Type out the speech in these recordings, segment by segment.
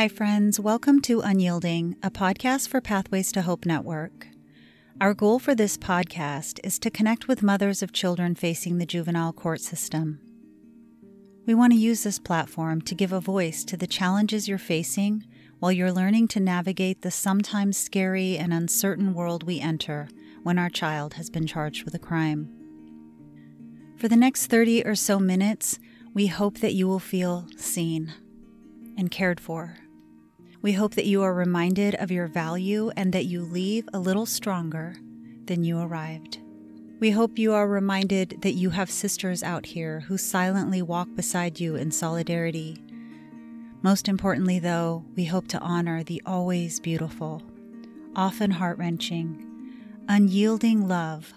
Hi, friends. Welcome to Unyielding, a podcast for Pathways to Hope Network. Our goal for this podcast is to connect with mothers of children facing the juvenile court system. We want to use this platform to give a voice to the challenges you're facing while you're learning to navigate the sometimes scary and uncertain world we enter when our child has been charged with a crime. For the next 30 or so minutes, we hope that you will feel seen and cared for. We hope that you are reminded of your value and that you leave a little stronger than you arrived. We hope you are reminded that you have sisters out here who silently walk beside you in solidarity. Most importantly, though, we hope to honor the always beautiful, often heart wrenching, unyielding love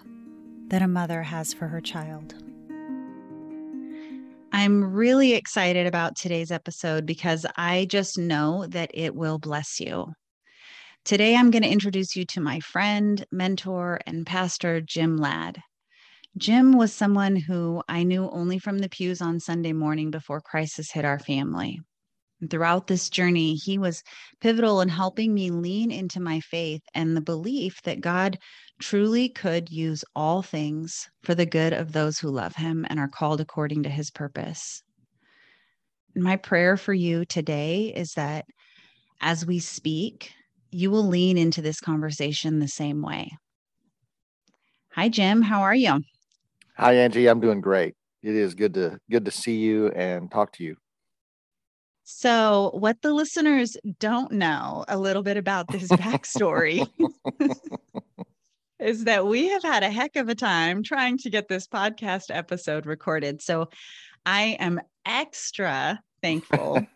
that a mother has for her child. I'm really excited about today's episode because I just know that it will bless you. Today, I'm going to introduce you to my friend, mentor, and pastor, Jim Ladd. Jim was someone who I knew only from the pews on Sunday morning before crisis hit our family. And throughout this journey, he was pivotal in helping me lean into my faith and the belief that God truly could use all things for the good of those who love him and are called according to his purpose. My prayer for you today is that as we speak, you will lean into this conversation the same way. Hi Jim, how are you? Hi Angie, I'm doing great. It is good to good to see you and talk to you. So, what the listeners don't know a little bit about this backstory is that we have had a heck of a time trying to get this podcast episode recorded. So, I am extra thankful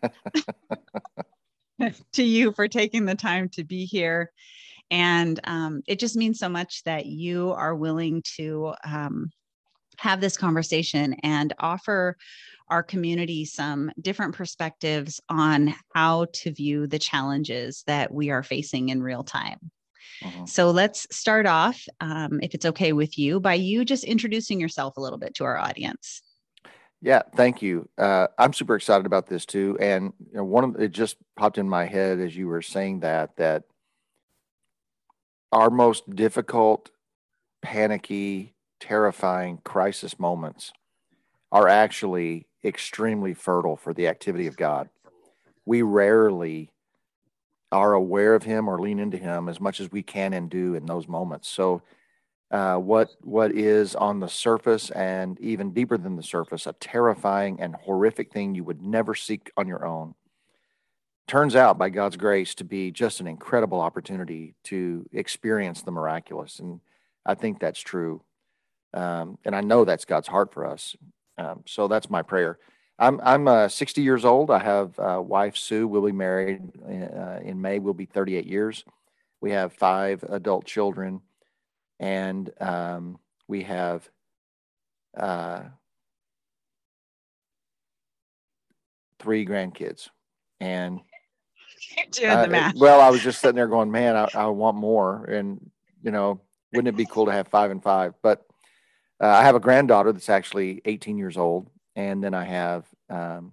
to you for taking the time to be here. And um, it just means so much that you are willing to um, have this conversation and offer our community some different perspectives on how to view the challenges that we are facing in real time. Uh-huh. So let's start off, um, if it's okay with you, by you just introducing yourself a little bit to our audience. Yeah, thank you. Uh, I'm super excited about this too, and you know, one of it just popped in my head as you were saying that that our most difficult, panicky, terrifying crisis moments are actually extremely fertile for the activity of God. We rarely are aware of Him or lean into Him as much as we can and do in those moments. So, uh, what what is on the surface and even deeper than the surface, a terrifying and horrific thing you would never seek on your own, turns out by God's grace to be just an incredible opportunity to experience the miraculous. And I think that's true. Um, and I know that's God's heart for us. Um, so that's my prayer. I'm I'm uh, 60 years old. I have a wife Sue. We'll be married uh, in May. We'll be 38 years. We have five adult children, and um, we have uh, three grandkids. And doing the math. well, I was just sitting there going, "Man, I, I want more." And you know, wouldn't it be cool to have five and five? But uh, I have a granddaughter that's actually 18 years old, and then I have um,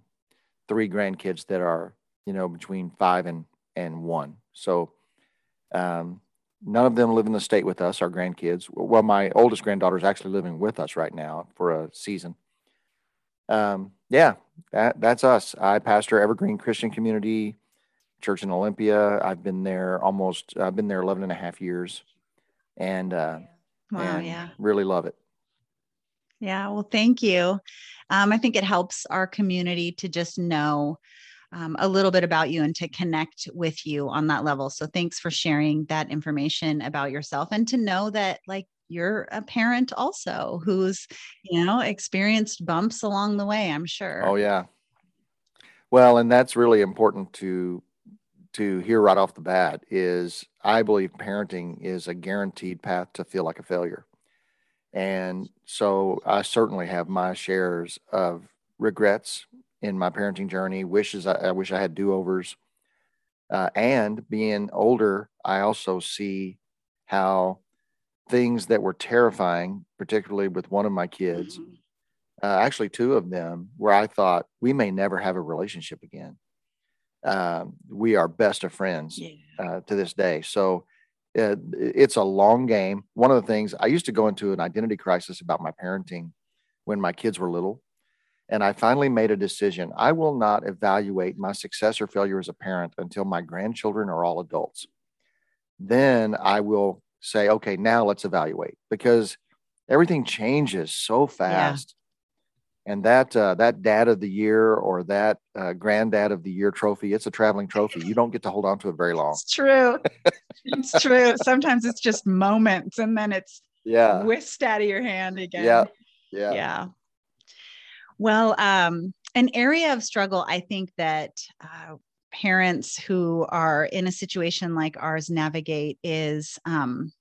three grandkids that are you know between five and and one. So um, none of them live in the state with us. Our grandkids. Well, my oldest granddaughter is actually living with us right now for a season. Um, yeah, that that's us. I pastor Evergreen Christian Community Church in Olympia. I've been there almost. I've been there 11 and a half years, and uh, wow, and yeah, really love it. Yeah, well, thank you. Um, I think it helps our community to just know um, a little bit about you and to connect with you on that level. So, thanks for sharing that information about yourself and to know that, like, you're a parent also who's, you know, experienced bumps along the way, I'm sure. Oh, yeah. Well, and that's really important to to hear right off the bat is I believe parenting is a guaranteed path to feel like a failure. And so I certainly have my shares of regrets in my parenting journey, wishes I, I wish I had do overs. Uh, and being older, I also see how things that were terrifying, particularly with one of my kids, mm-hmm. uh, actually two of them, where I thought we may never have a relationship again. um, we are best of friends Yeah. uh, to this day. So uh, it's a long game. One of the things I used to go into an identity crisis about my parenting when my kids were little. And I finally made a decision. I will not evaluate my success or failure as a parent until my grandchildren are all adults. Then I will say, okay, now let's evaluate because everything changes so fast. And that uh, that dad of the year or that uh, granddad of the year trophy, it's a traveling trophy. You don't get to hold on to it very long. It's true. it's true. Sometimes it's just moments and then it's Yeah. whisked out of your hand again. Yeah. Yeah. yeah. Well, um, an area of struggle, I think that uh, parents who are in a situation like ours navigate is um,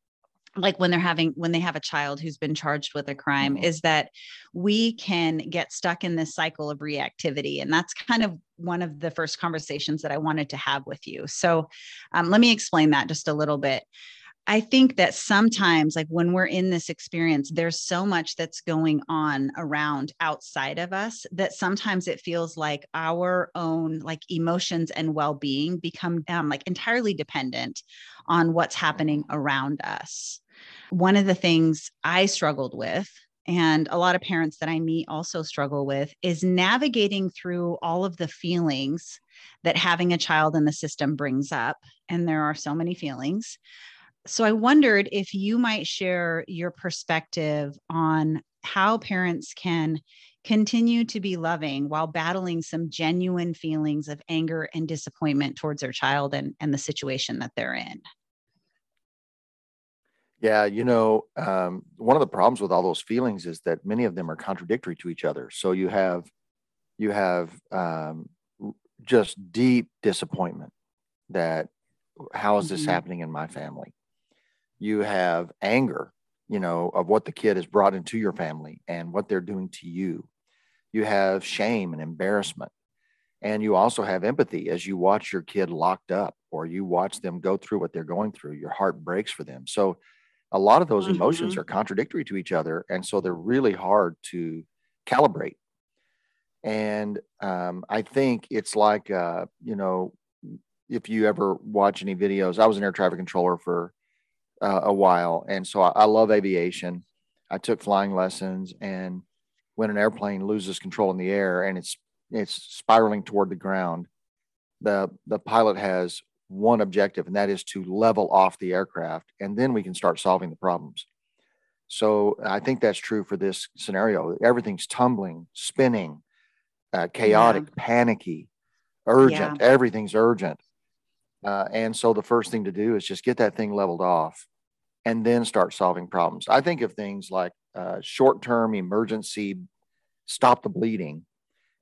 like when they're having when they have a child who's been charged with a crime Mhm. is that we can get stuck in this cycle of reactivity and that's kind of one of the first conversations that i wanted to have with you so um, let me explain that just a little bit I think that sometimes, like when we're in this experience, there's so much that's going on around outside of us that sometimes it feels like our own like emotions and well-being become um, like entirely dependent on what's happening around us. One of the things I struggled with and a lot of parents that I meet also struggle with is navigating through all of the feelings that having a child in the system brings up. And there are so many feelings so I wondered if you might share your perspective on how parents can continue to be loving while battling some genuine feelings of anger and disappointment towards their child and, and the situation that they're in. Yeah, you know, um, one of the problems with all those feelings is that many of them are contradictory to each other. So you have you have um, just deep disappointment that how is this Mhm. happening in my family? You have anger, you know, of what the kid has brought into your family and what they're doing to you. You have shame and embarrassment. And you also have empathy as you watch your kid locked up or you watch them go through what they're going through. Your heart breaks for them. So a lot of those emotions Mhm. are contradictory to each other. And so they're really hard to calibrate. And um, I think it's like, uh, you know, if you ever watch any videos, I was an air traffic controller for uh, a while. And so I, I love aviation. I took flying lessons. And when an airplane loses control in the air and it's it's spiraling toward the ground, the the pilot has one objective, and that is to level off the aircraft, and then we can start solving the problems. So I think that's true for this scenario. Everything's tumbling, spinning, uh, chaotic, panicky, urgent. Everything's urgent. Uh, and so the first thing to do is just get that thing leveled off and then start solving problems. I think of things like uh, short term emergency, stop the bleeding,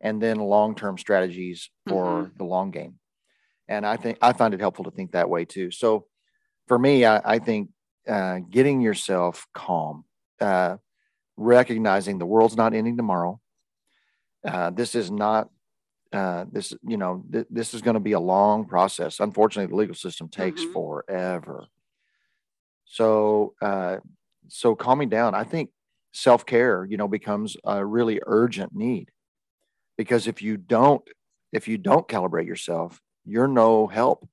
and then long term strategies for the long game. And I think I find it helpful to think that way too. So for me, I, I think uh, getting yourself calm, uh, recognizing the world's not ending tomorrow. Uh, this is not uh, this, you know, th- this is going to be a long process. Unfortunately, the legal system takes Mhm. forever. So, uh, so calming down, I think self care, you know, becomes a really urgent need because if you don't, if you don't calibrate yourself, you're no help.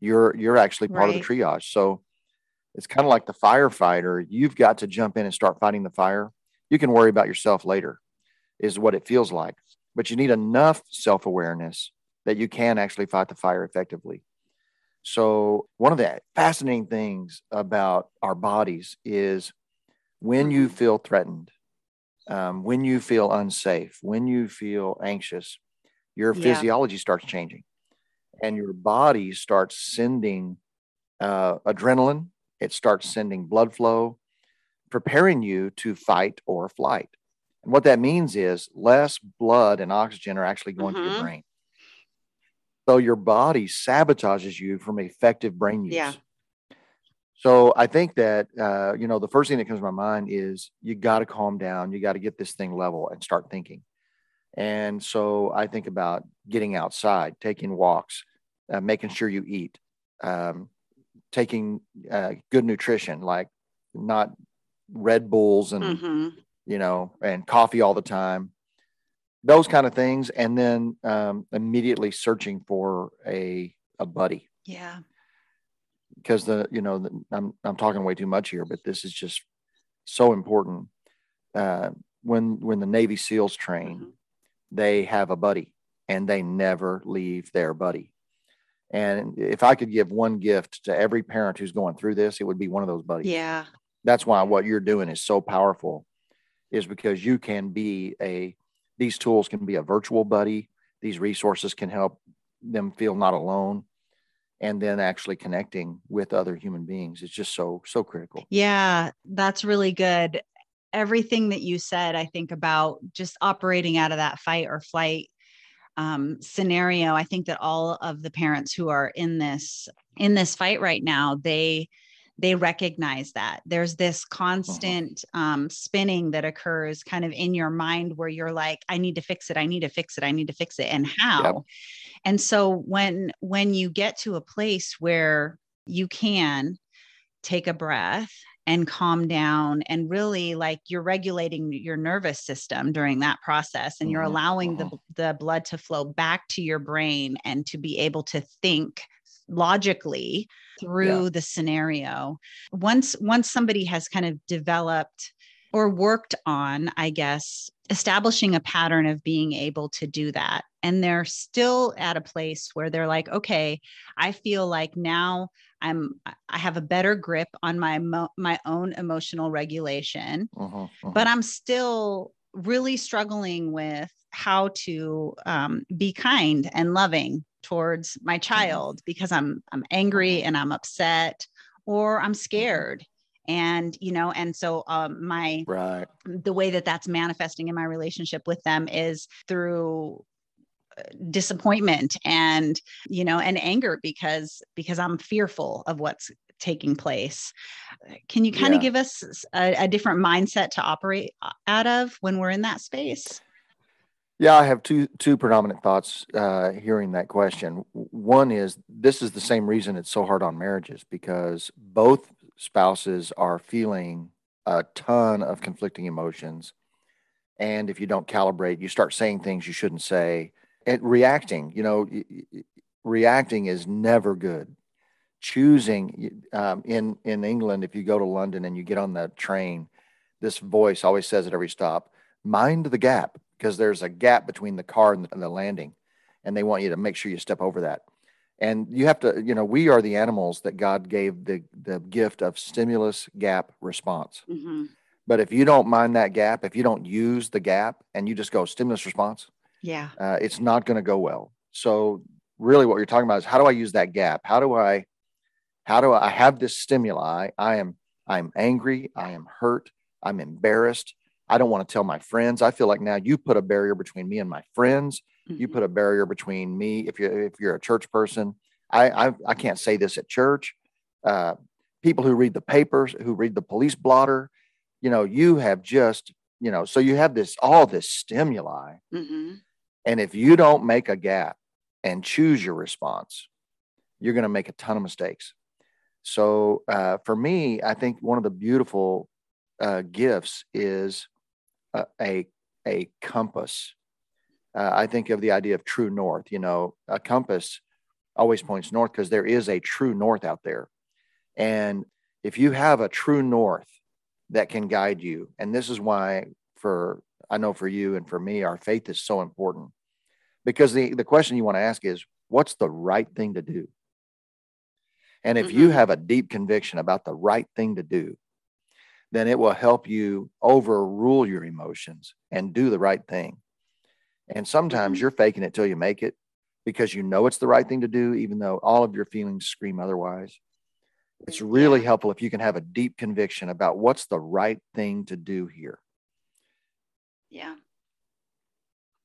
You're you're actually part Right. of the triage. So it's kind of like the firefighter. You've got to jump in and start fighting the fire. You can worry about yourself later, is what it feels like. But you need enough self awareness that you can actually fight the fire effectively. So, one of the fascinating things about our bodies is when you feel threatened, um, when you feel unsafe, when you feel anxious, your Yeah. physiology starts changing and your body starts sending uh, adrenaline, it starts sending blood flow, preparing you to fight or flight. And what that means is less blood and oxygen are actually going to Mhm. your brain. So your body sabotages you from effective brain use. Yeah. So I think that uh, you know the first thing that comes to my mind is you got to calm down. You got to get this thing level and start thinking. And so I think about getting outside, taking walks, uh, making sure you eat, um, taking uh, good nutrition, like not Red Bulls and Mhm. you know and coffee all the time. those kind of things, and then um, immediately searching for a a buddy. Yeah. Because the you know the, I'm I'm talking way too much here, but this is just so important. Uh, when when the Navy SEALs train, mm-hmm. they have a buddy, and they never leave their buddy. And if I could give one gift to every parent who's going through this, it would be one of those buddies. Yeah. That's why what you're doing is so powerful, is because you can be a, these tools can be a virtual buddy. These resources can help them feel not alone. And then actually connecting with other human beings is just so, so critical. Yeah, that's really good. Everything that you said, I think about just operating out of that fight or flight um, scenario i think that all of the parents who are in this in this fight right now they they recognize that. There's this uh-huh. constant um, spinning that occurs kind of in your mind where you're like i need to fix it. I need to fix it. I need to fix it. And how? Yep. and so when when you get to a place where you can take a breath and calm down and really like you're regulating your nervous system during that process and you're mm-hmm. allowing the, mm-hmm. the blood to flow back to your brain and to be able to think logically through yeah. the scenario once once somebody has kind of developed or worked on i guess establishing a pattern of being able to do that and they're still at a place where they're like okay i feel like now i'm i have a better grip on my my own emotional regulation uh-huh, uh-huh. but i'm still really struggling with how to um, be kind and loving towards my mm-hmm. child because i'm i'm angry and i'm upset or i'm scared and you know and so um my right the way that that's manifesting in my relationship with them is through uh, disappointment and you know and anger because because i'm fearful of what's taking place can you kind yeah. of give us a, a different mindset to operate uh, out of when we're in that space yeah, I have two two predominant thoughts uh, hearing that question. One is this is the same reason it's so hard on marriages because both spouses are feeling a ton of conflicting emotions. And if you don't calibrate, you start saying things you shouldn't say and reacting. You know, reacting is never good. Choosing um, in in England, if you go to London and you get on the train, this voice always says at every stop, "Mind the gap," because there's a gap between the car and the, and the landing, and they want you to make sure you step over that and you have to you know we are the animals that god gave the the gift of stimulus gap response. Mm-hmm. but if you don't mind that gap if you don't use the gap and you just go stimulus response yeah. uh, it's not going to go well. So really what you're talking about is how do i use that gap? How do i how do i, I have this stimuli? I am i'm angry. I am hurt. I'm embarrassed. I don't want to tell my friends. I feel like now you put a barrier between me and my friends Mm-hmm. You put a barrier between me. If you're if you're a church person, I I, I can't say this at church. Uh, people who read the papers, who read the police blotter, you know, you have just you know, so you have this all this stimuli, mm-hmm. and if you don't make a gap and choose your response, you're going to make a ton of mistakes. So uh, for me, I think one of the beautiful uh, gifts is a, a, a compass uh, I think of the idea of true north. You know, a compass always points north because there is a true north out there. And if you have a true north that can guide you, and this is why for I know for you and for me, our faith is so important because the, the question you want to ask is what's the right thing to do? And if mm-hmm. you have a deep conviction about the right thing to do, then it will help you overrule your emotions and do the right thing. And sometimes mm-hmm. you're faking it till you make it because you know it's the right thing to do, even though all of your feelings scream otherwise. It's really helpful if you can have a deep conviction about what's the right thing to do here. Yeah.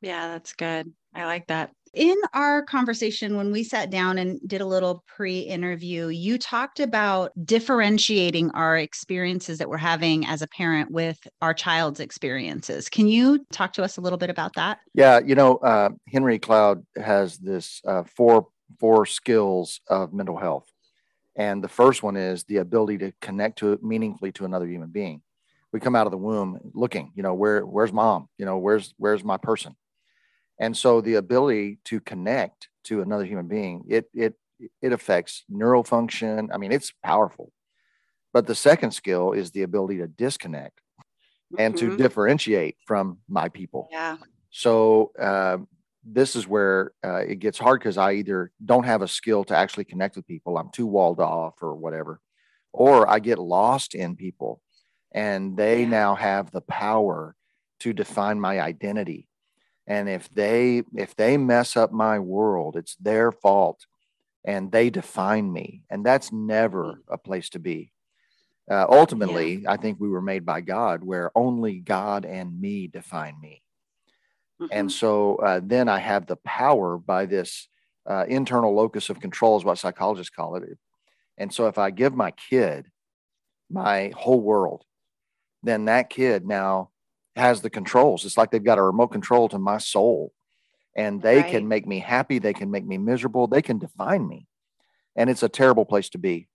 Yeah, that's good. I like that in our conversation, when we sat down and did a little pre interview, you talked about differentiating our experiences that we're having as a parent with our child's experiences. Can you talk to us a little bit about that? Yeah, you know, uh, Henry Cloud has this uh, four four skills of mental health, and the first one is the ability to connect to meaningfully to another human being. We come out of the womb looking, you know, where where's mom? You know, where's where's my person? And so the ability to connect to another human being, it it it affects neural function. I mean, it's powerful. But the second skill is the ability to disconnect and to Mhm. differentiate from my people. Yeah. So uh, this is where uh, it gets hard because I either don't have a skill to actually connect with people, I'm too walled off or whatever, or I get lost in people and they Yeah. now have the power to define my identity. And if they if they mess up my world, it's their fault and they define me. And that's never a place to be. Uh, ultimately, I think we were made by God where only God and me define me. And Mhm. so uh, then I have the power by this uh, internal locus of control, is what psychologists call it. And so if I give my kid my whole world, then that kid now has the controls. It's like they've got a remote control to my soul, and they Right. can make me happy. They can make me miserable. They can define me. And it's a terrible place to be.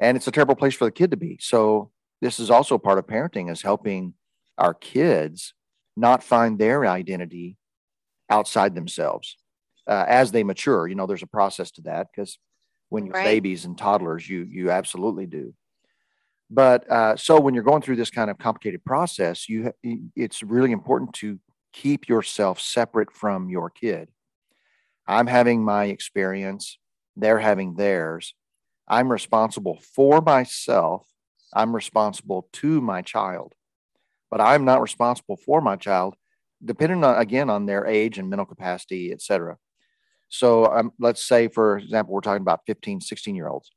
And it's a terrible place for the kid to be. So this is also part of parenting is helping our kids not find their identity outside themselves uh, as they mature. You know, there's a process to that because when you're Right. babies and toddlers, you you absolutely do. But uh, so when you're going through this kind of complicated process, you it's really important to keep yourself separate from your kid. I'm having my experience, they're having theirs. I'm responsible for myself. I'm responsible to my child, but I'm not responsible for my child, depending on again on their age and mental capacity, et cetera. So um, let's say, for example, we're talking about 15, 16 year olds.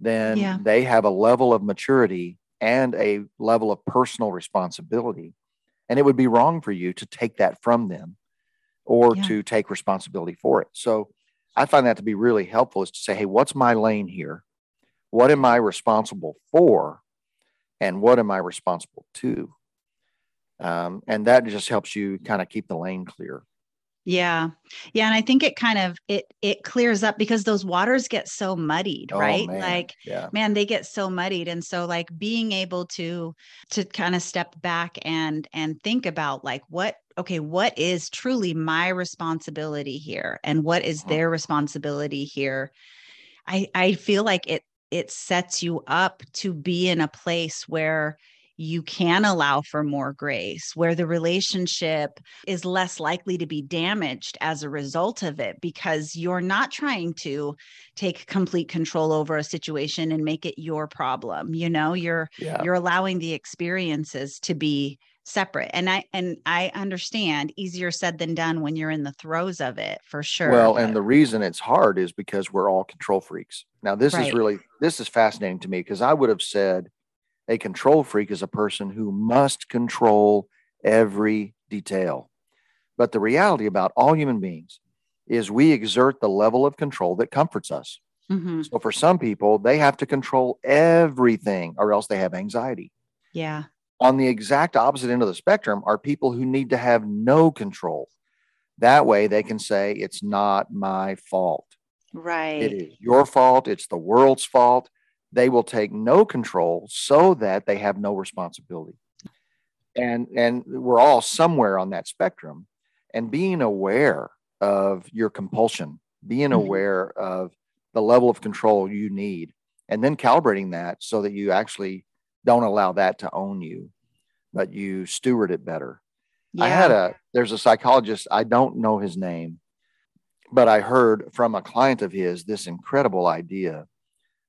Then Yeah. they have a level of maturity and a level of personal responsibility. And it would be wrong for you to take that from them or Yeah. to take responsibility for it. So I find that to be really helpful is to say, hey, what's my lane here? What am I responsible for? And what am I responsible to? Um, and that just helps you kind of keep the lane clear. Yeah. Yeah. And I think it kind of it it clears up because those waters get so muddied, Oh, right? man. Like Yeah. man they get so muddied and so like being able to to kind of step back and and think about like what okay what is truly my responsibility here and what is Mhm. their responsibility here i i feel like it it sets you up to be in a place where you can allow for more grace where the relationship is less likely to be damaged as a result of it because you're not trying to take complete control over a situation and make it your problem you know you're Yeah. you're allowing the experiences to be separate and i and i understand easier said than done when you're in the throes of it for sure Well, and the reason it's hard is because we're all control freaks. Now, this Right. is really this is fascinating to me because I would have said a control freak is a person who must control every detail. But the reality about all human beings is we exert the level of control that comforts us. Mhm. So for some people, they have to control everything or else they have anxiety. yeah On the exact opposite end of the spectrum are people who need to have no control. That way they can say, it's not my fault. right It is your fault. It's the world's fault. They will take no control so that they have no responsibility. And and we're all somewhere on that spectrum. And being aware of your compulsion, being Mhm. aware of the level of control you need, and then calibrating that so that you actually don't allow that to own you, but you steward it better. yeah I had a there's a psychologist, I don't know his name, but I heard from a client of his this incredible idea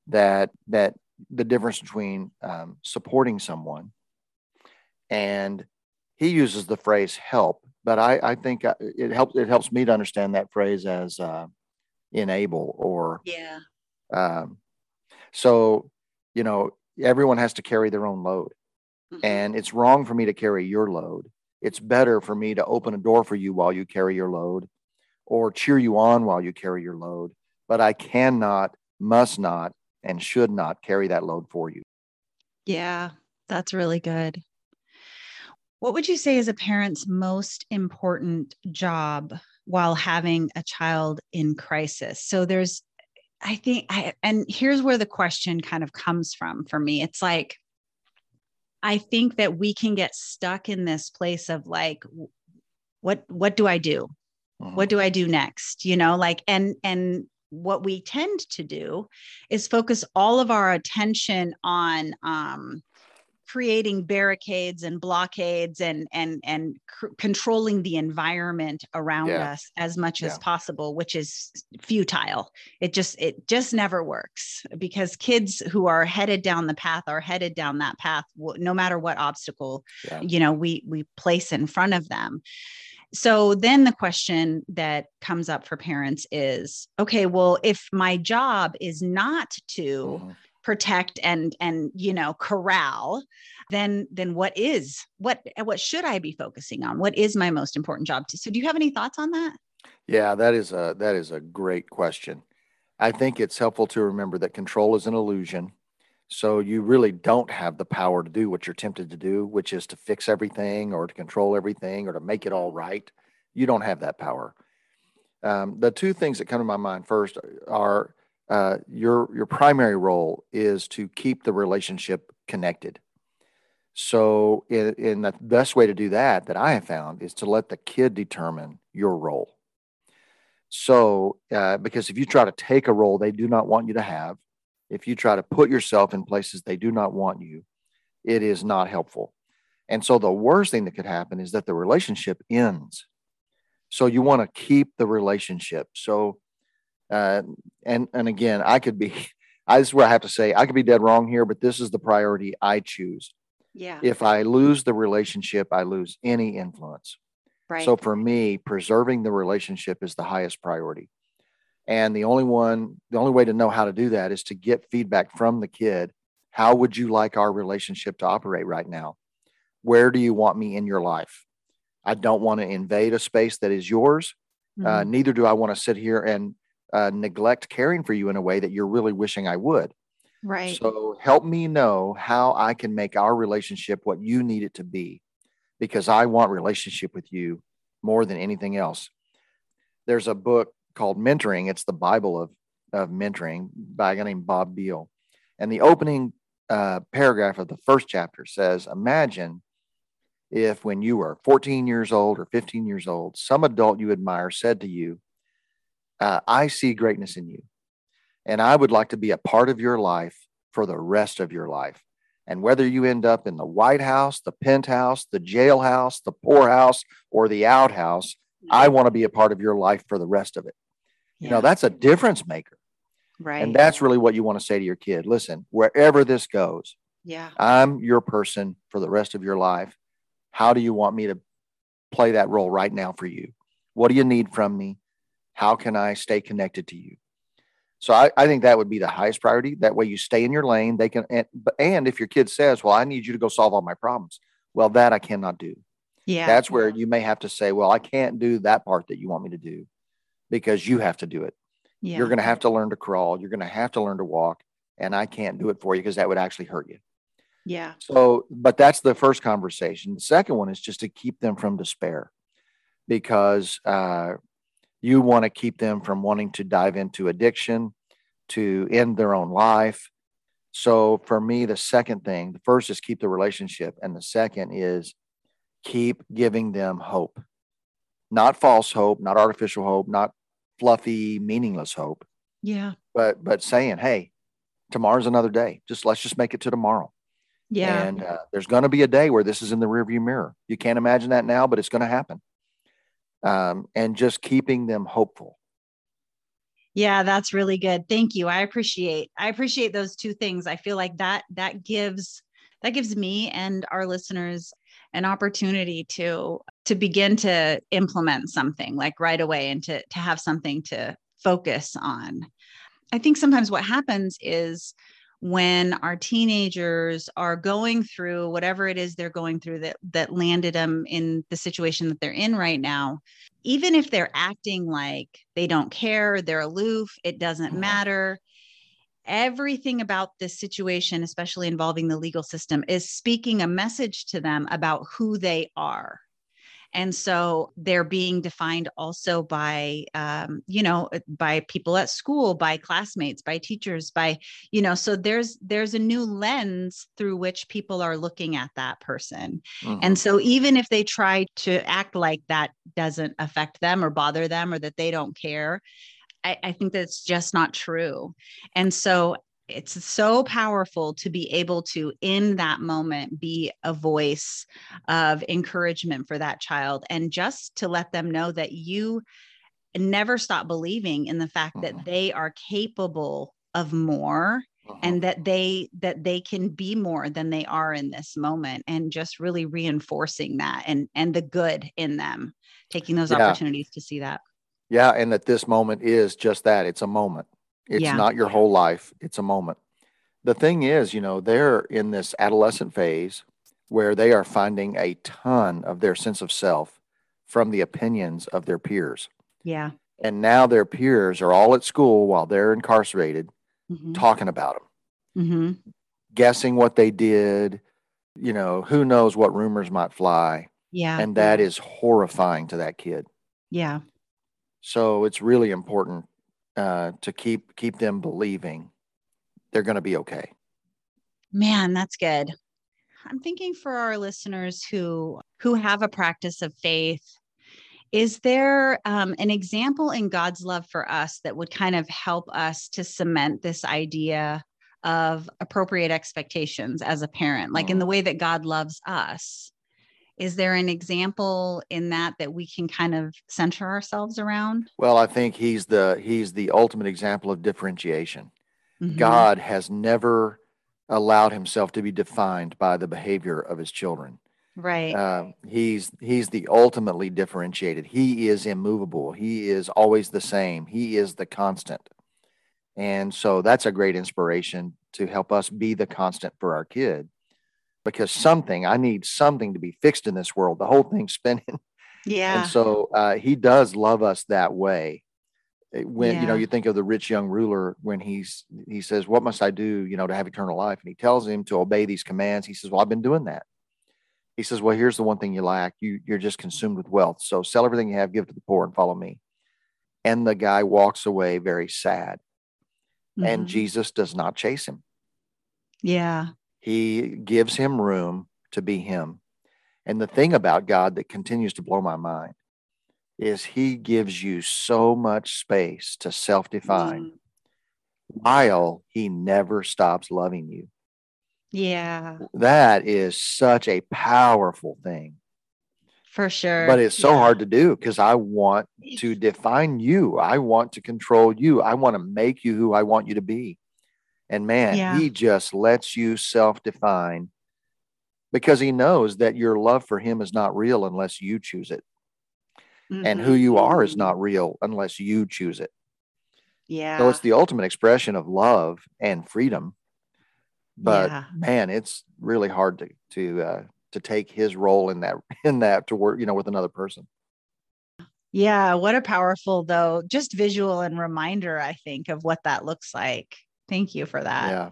that that the difference between um, supporting someone and he uses the phrase help, but I, I think uh, it helps it helps me to understand that phrase as uh, enable or yeah um, so you know everyone has to carry their own load Mhm. and it's wrong for me to carry your load. It's better for me to open a door for you while you carry your load or cheer you on while you carry your load. But I cannot, must not, and should not carry that load for you. Yeah, that's really good. What would you say is a parent's most important job while having a child in crisis? So there's, I think, I, and here's where the question kind of comes from for me. It's like, I think that we can get stuck in this place of like, what what do I do? mm-hmm. what do i do next you know like and and what we tend to do is focus all of our attention on um, creating barricades and blockades and and and c- controlling the environment around yeah. us as much yeah. as possible which is futile it just it just never works because kids who are headed down the path are headed down that path no matter what obstacle yeah. you know we we place in front of them so then the question that comes up for parents is okay well if my job is not to mm-hmm. protect and and you know corral then then what is what what should i be focusing on? What is my most important job to so do you have any thoughts on that? Yeah that is a that is a great question. I think it's helpful to remember that control is an illusion so you really don't have the power to do what you're tempted to do which is to fix everything or to control everything or to make it all right you don't have that power um, the two things that come to my mind first are uh, your your primary role is to keep the relationship connected. So, in, in, the best way to do that, that I have found, is to let the kid determine your role. So, uh, because if you try to take a role they do not want you to have, if you try to put yourself in places they do not want you, it is not helpful. And so, the worst thing that could happen is that the relationship ends. So, you want to keep the relationship. So, uh, and and again, I could be. I, this is where I have to say I could be dead wrong here, but this is the priority I choose. Yeah. If I lose the relationship, I lose any influence. Right. So for me, preserving the relationship is the highest priority. And the only one, the only way to know how to do that is to get feedback from the kid. How would you like our relationship to operate right now? Where do you want me in your life? I don't want to invade a space that is yours. Uh, mm-hmm. Uh, neither do I want to sit here and uh, neglect caring for you in a way that you're really wishing I would. Right. So help me know how I can make our relationship what you need it to be because I want relationship with you more than anything else. There's a book called Mentoring. It's the Bible of, of mentoring by a guy named Bob Biehl. And the opening uh, paragraph of the first chapter says, Imagine if when you were 14 years old or 15 years old, some adult you admire said to you, uh, I see greatness in you. And I would like to be a part of your life for the rest of your life. And whether you end up in the White House, the penthouse, the jailhouse, the poorhouse, or the outhouse, I want to be a part of your life for the rest of it. Yeah. You know, that's a difference maker. Right. And that's really what you want to say to your kid. Listen, wherever this goes, yeah. I'm your person for the rest of your life. How do you want me to play that role right now for you? What do you need from me? How can I stay connected to you? So I, I think that would be the highest priority. That way you stay in your lane. They can, and, and if your kid says, well, I need you to go solve all my problems. Well, that I cannot do. Yeah. That's where you may have to say, well, I can't do that part that you want me to do because you have to do it. Yeah. You're going to have to learn to crawl. You're going to have to learn to walk. And I can't do it for you because that would actually hurt you. Yeah. So, but that's the first conversation. The second one is just to keep them from despair because uh, you want to keep them from wanting to dive into addiction, to end their own life. So for me, the second thing, the first is keep the relationship, and the second is keep giving them hope. Not false hope, not artificial hope, not fluffy, meaningless hope. Yeah. But but saying, hey, tomorrow's another day. Just let's just make it to tomorrow. Yeah. And uh, there's going to be a day where this is in the rearview mirror. You can't imagine that now, but it's going to happen um, and just keeping them hopeful. Yeah, that's really good. Thank you. I appreciate I appreciate those two things. I feel like that that gives that gives me and our listeners an opportunity to to begin to implement something like right away and to to have something to focus on. I think sometimes what happens is when our teenagers are going through whatever it is they're going through that that landed them in the situation that they're in right now even if they're acting like they don't care they're aloof it doesn't mm-hmm. matter everything about this situation especially involving the legal system is speaking a message to them about who they are and so they're being defined also by um, you know by people at school by classmates by teachers by you know so there's there's a new lens through which people are looking at that person mm-hmm. and so even if they try to act like that doesn't affect them or bother them or that they don't care I, I think that's just not true. And so it's so powerful to be able to in that moment be a voice of encouragement for that child and just to let them know that you never stop believing in the fact that mm-hmm. they are capable of more uh-huh. and that they that they can be more than they are in this moment and just really reinforcing that and and the good in them taking those yeah. opportunities to see that yeah and that this moment is just that it's a moment it's yeah. not your whole life, it's a moment. The thing is, you know, they're in this adolescent phase where they are finding a ton of their sense of self from the opinions of their peers. Yeah. And now their peers are all at school while they're incarcerated mm-hmm. talking about them, mm-hmm. guessing what they did. You know, who knows what rumors might fly. Yeah. And that is horrifying to that kid. Yeah. So it's really important uh, to keep keep them believing they're going to be okay. Man, that's good. I'm thinking for our listeners who who have a practice of faith, is there um, an example in God's love for us that would kind of help us to cement this idea of appropriate expectations as a parent, like in the mm. way that God loves us? Is there an example in that that we can kind of center ourselves around? Well i think he's the he's the ultimate example of differentiation. Mm-hmm. god has never allowed himself to be defined by the behavior of his children. Right. Uh, he's he's the ultimately differentiated. He is immovable. He is always the same. He is the constant. And so that's a great inspiration to help us be the constant for our kid because something I need something to be fixed in this world. The whole thing's spinning. Yeah. And so uh, he does love us that way. Eh, when yeah. you know you think of the rich young ruler when he's he says, "What must I do, you know, to have eternal life?" and he tells him to obey these commands. He says, "Well, I've been doing that." He says, "Well, here's the one thing you lack. You you're just consumed with wealth. So sell everything you have, give to the poor, and follow me." And the guy walks away very sad. Mm-hmm. And Jesus does not chase him. Yeah. He gives him room to be him. And the thing about God that continues to blow my mind is he gives you so much space to self define mm. while he never stops loving you. Yeah. That is such a powerful thing. For sure. But it's so yeah. hard to do because I want to define you. I want to control you. I want to make you who I want you to be. And man, yeah. he just lets you self define because he knows that your love for him is not real unless you choose it. Mm-hmm. And who you are is not real unless you choose it. Yeah. So it's the ultimate expression of love and freedom. But yeah. man, it's really hard to to uh, to take his role in that in that to work, you know, with another person. Yeah, what a powerful though, just visual and reminder, I think, of what that looks like. Thank you for that. Yeah.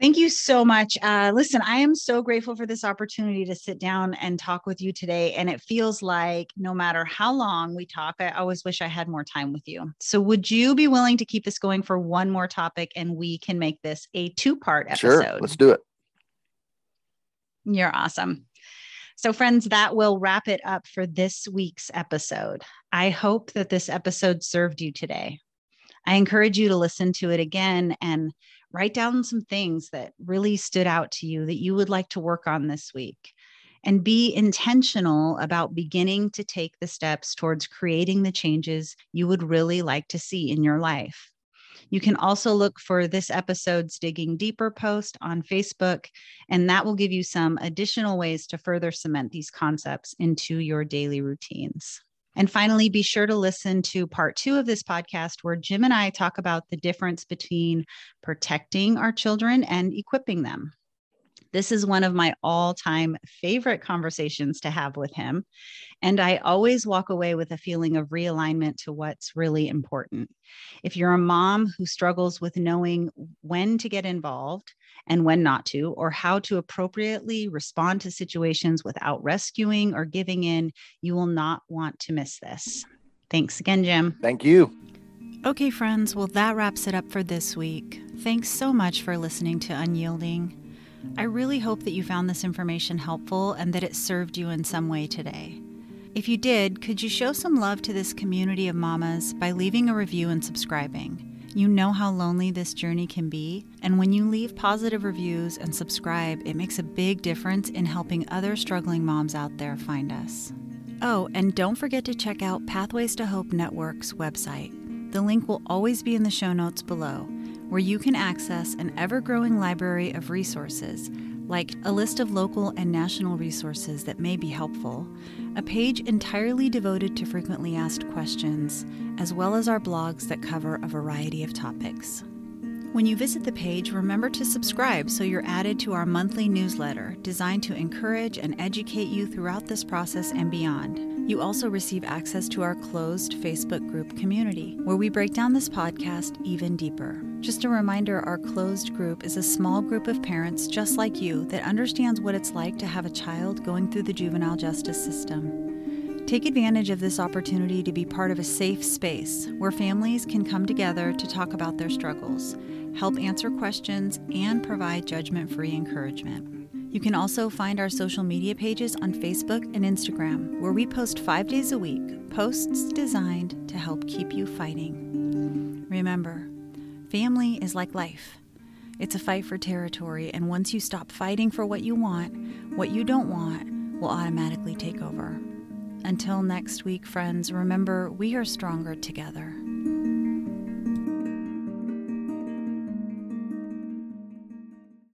Thank you so much. Uh, listen, I am so grateful for this opportunity to sit down and talk with you today. And it feels like no matter how long we talk, I always wish I had more time with you. So, would you be willing to keep this going for one more topic and we can make this a two part episode? Sure, let's do it. You're awesome. So, friends, that will wrap it up for this week's episode. I hope that this episode served you today. I encourage you to listen to it again and write down some things that really stood out to you that you would like to work on this week. And be intentional about beginning to take the steps towards creating the changes you would really like to see in your life. You can also look for this episode's Digging Deeper post on Facebook, and that will give you some additional ways to further cement these concepts into your daily routines. And finally, be sure to listen to part two of this podcast, where Jim and I talk about the difference between protecting our children and equipping them. This is one of my all time favorite conversations to have with him. And I always walk away with a feeling of realignment to what's really important. If you're a mom who struggles with knowing when to get involved and when not to, or how to appropriately respond to situations without rescuing or giving in, you will not want to miss this. Thanks again, Jim. Thank you. Okay, friends, well, that wraps it up for this week. Thanks so much for listening to Unyielding. I really hope that you found this information helpful and that it served you in some way today. If you did, could you show some love to this community of mamas by leaving a review and subscribing? You know how lonely this journey can be, and when you leave positive reviews and subscribe, it makes a big difference in helping other struggling moms out there find us. Oh, and don't forget to check out Pathways to Hope Network's website. The link will always be in the show notes below, where you can access an ever growing library of resources like a list of local and national resources that may be helpful, a page entirely devoted to frequently asked questions, as well as our blogs that cover a variety of topics. When you visit the page, remember to subscribe so you're added to our monthly newsletter designed to encourage and educate you throughout this process and beyond. You also receive access to our closed Facebook group community, where we break down this podcast even deeper. Just a reminder our closed group is a small group of parents just like you that understands what it's like to have a child going through the juvenile justice system. Take advantage of this opportunity to be part of a safe space where families can come together to talk about their struggles, help answer questions, and provide judgment free encouragement. You can also find our social media pages on Facebook and Instagram, where we post five days a week posts designed to help keep you fighting. Remember, family is like life. It's a fight for territory, and once you stop fighting for what you want, what you don't want will automatically take over. Until next week, friends, remember we are stronger together.